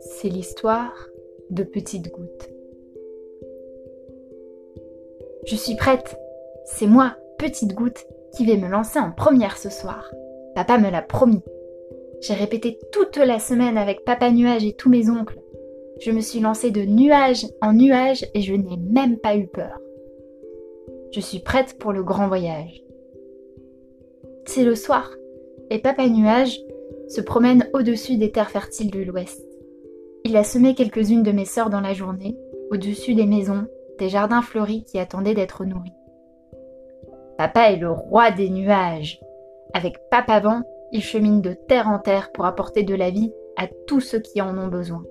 C'est l'histoire de Petite Goutte. Je suis prête. C'est moi, Petite Goutte, qui vais me lancer en première ce soir. Papa me l'a promis. J'ai répété toute la semaine avec Papa Nuage et tous mes oncles. Je me suis lancée de nuage en nuage et je n'ai même pas eu peur. Je suis prête pour le grand voyage. C'est le soir et Papa Nuage se promène au-dessus des terres fertiles de l'Ouest. Il a semé quelques-unes de mes sœurs dans la journée, au-dessus des maisons, des jardins fleuris qui attendaient d'être nourris. Papa est le roi des nuages. Avec Papa Vent, il chemine de terre en terre pour apporter de la vie à tous ceux qui en ont besoin.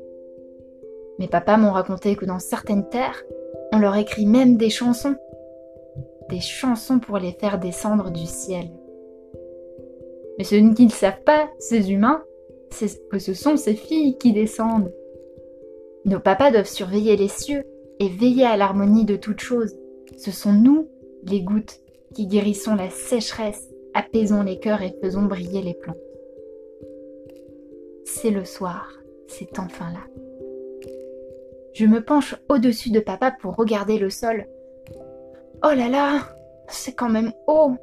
Mes papas m'ont raconté que dans certaines terres, on leur écrit même des chansons. Des chansons pour les faire descendre du ciel. Mais ce qu'ils ne savent pas, ces humains, c'est que ce sont ces filles qui descendent. Nos papas doivent surveiller les cieux et veiller à l'harmonie de toutes choses. Ce sont nous, les gouttes, qui guérissons la sécheresse, apaisons les cœurs et faisons briller les plantes. C'est le soir, c'est enfin là. Je me penche au-dessus de papa pour regarder le sol. Oh là là, c'est quand même haut,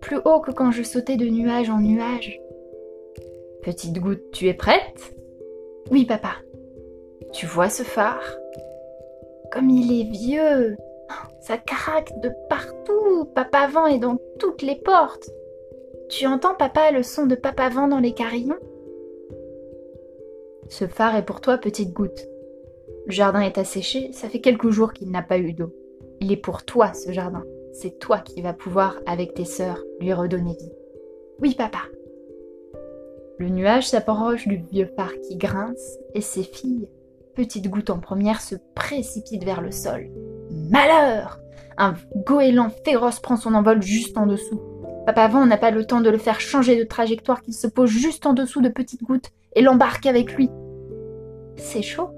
plus haut que quand je sautais de nuage en nuage. Petite goutte, tu es prête? Oui, papa. Tu vois ce phare? Comme il est vieux, ça craque de partout. Papa Vent est dans toutes les portes. Tu entends, papa, le son de Papa Vent dans les carillons? Ce phare est pour toi, petite goutte. Le jardin est asséché, ça fait quelques jours qu'il n'a pas eu d'eau. Il est pour toi, ce jardin. C'est toi qui vas pouvoir, avec tes sœurs, lui redonner vie. Oui, papa. Le nuage s'approche du vieux phare qui grince, et ses filles, petites gouttes en première, se précipitent vers le sol. Malheur Un goéland féroce prend son envol juste en dessous. Papa Vent n'a pas le temps de le faire changer de trajectoire qu'il se pose juste en dessous de petites gouttes et l'embarque avec lui. C'est chaud.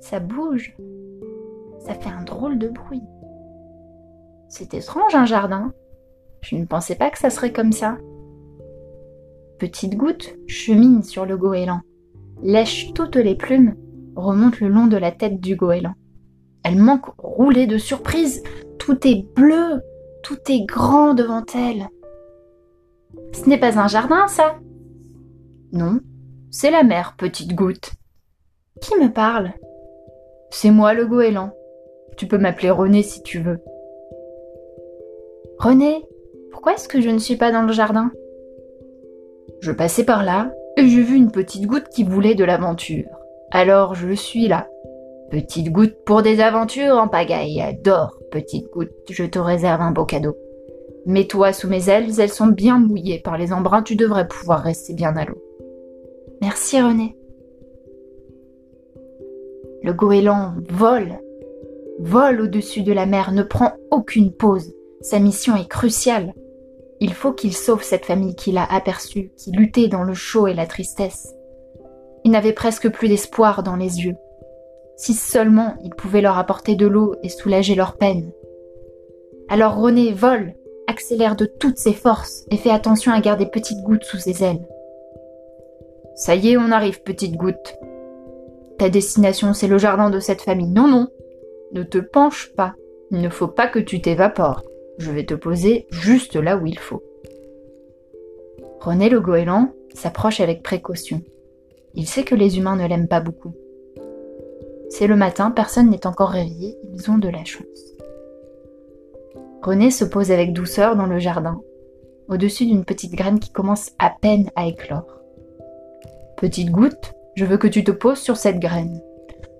Ça bouge. Ça fait un drôle de bruit. C'est étrange un jardin. Je ne pensais pas que ça serait comme ça. Petite goutte chemine sur le goéland, lèche toutes les plumes, remonte le long de la tête du goéland. Elle manque rouler de surprise. Tout est bleu, tout est grand devant elle. Ce n'est pas un jardin, ça Non, c'est la mer, petite goutte. Qui me parle? C'est moi le goéland. Tu peux m'appeler René si tu veux. René, pourquoi est-ce que je ne suis pas dans le jardin? Je passais par là et j'ai vu une petite goutte qui voulait de l'aventure. Alors je suis là. Petite goutte pour des aventures en pagaille. Adore, petite goutte, je te réserve un beau cadeau. Mets-toi sous mes ailes, elles sont bien mouillées par les embruns, tu devrais pouvoir rester bien à l'eau. Merci René. Le goéland vole, vole au-dessus de la mer, ne prend aucune pause. Sa mission est cruciale. Il faut qu'il sauve cette famille qu'il a aperçue, qui luttait dans le chaud et la tristesse. Il n'avait presque plus d'espoir dans les yeux. Si seulement il pouvait leur apporter de l'eau et soulager leur peine. Alors René vole, accélère de toutes ses forces et fait attention à garder Petite Goutte sous ses ailes. Ça y est, on arrive, Petite Goutte. Ta destination, c'est le jardin de cette famille. Non, non, ne te penche pas. Il ne faut pas que tu t'évapores. Je vais te poser juste là où il faut. René le goéland s'approche avec précaution. Il sait que les humains ne l'aiment pas beaucoup. C'est le matin, personne n'est encore réveillé, ils ont de la chance. René se pose avec douceur dans le jardin, au-dessus d'une petite graine qui commence à peine à éclore. Petite goutte, je veux que tu te poses sur cette graine.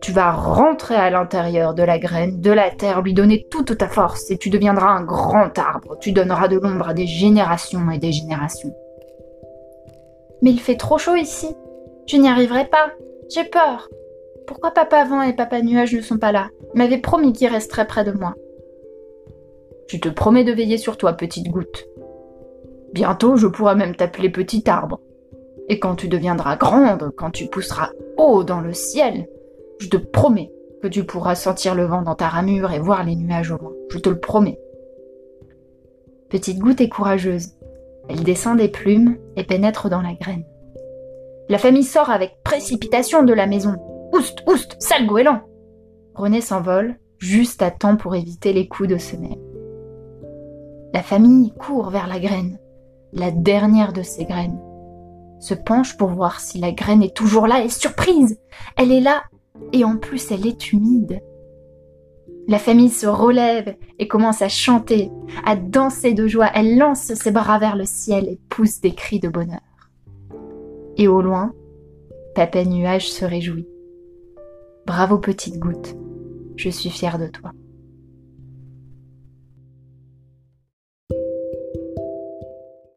Tu vas rentrer à l'intérieur de la graine, de la terre, lui donner toute ta force et tu deviendras un grand arbre. Tu donneras de l'ombre à des générations et des générations. Mais il fait trop chaud ici. Je n'y arriverai pas. J'ai peur. Pourquoi Papa Vent et Papa Nuage ne sont pas là? Ils m'avaient promis qu'ils resteraient près de moi. Je te promets de veiller sur toi, petite goutte. Bientôt, je pourrai même t'appeler petit arbre. Et quand tu deviendras grande, quand tu pousseras haut dans le ciel, je te promets que tu pourras sentir le vent dans ta ramure et voir les nuages au loin. Je te le promets. Petite goutte est courageuse. Elle descend des plumes et pénètre dans la graine. La famille sort avec précipitation de la maison. Oust, oust, sale goéland René s'envole, juste à temps pour éviter les coups de semelle. La famille court vers la graine, la dernière de ses graines. Se penche pour voir si la graine est toujours là et surprise Elle est là et en plus elle est humide. La famille se relève et commence à chanter, à danser de joie. Elle lance ses bras vers le ciel et pousse des cris de bonheur. Et au loin, Papa Nuage se réjouit. Bravo petite goutte, je suis fière de toi.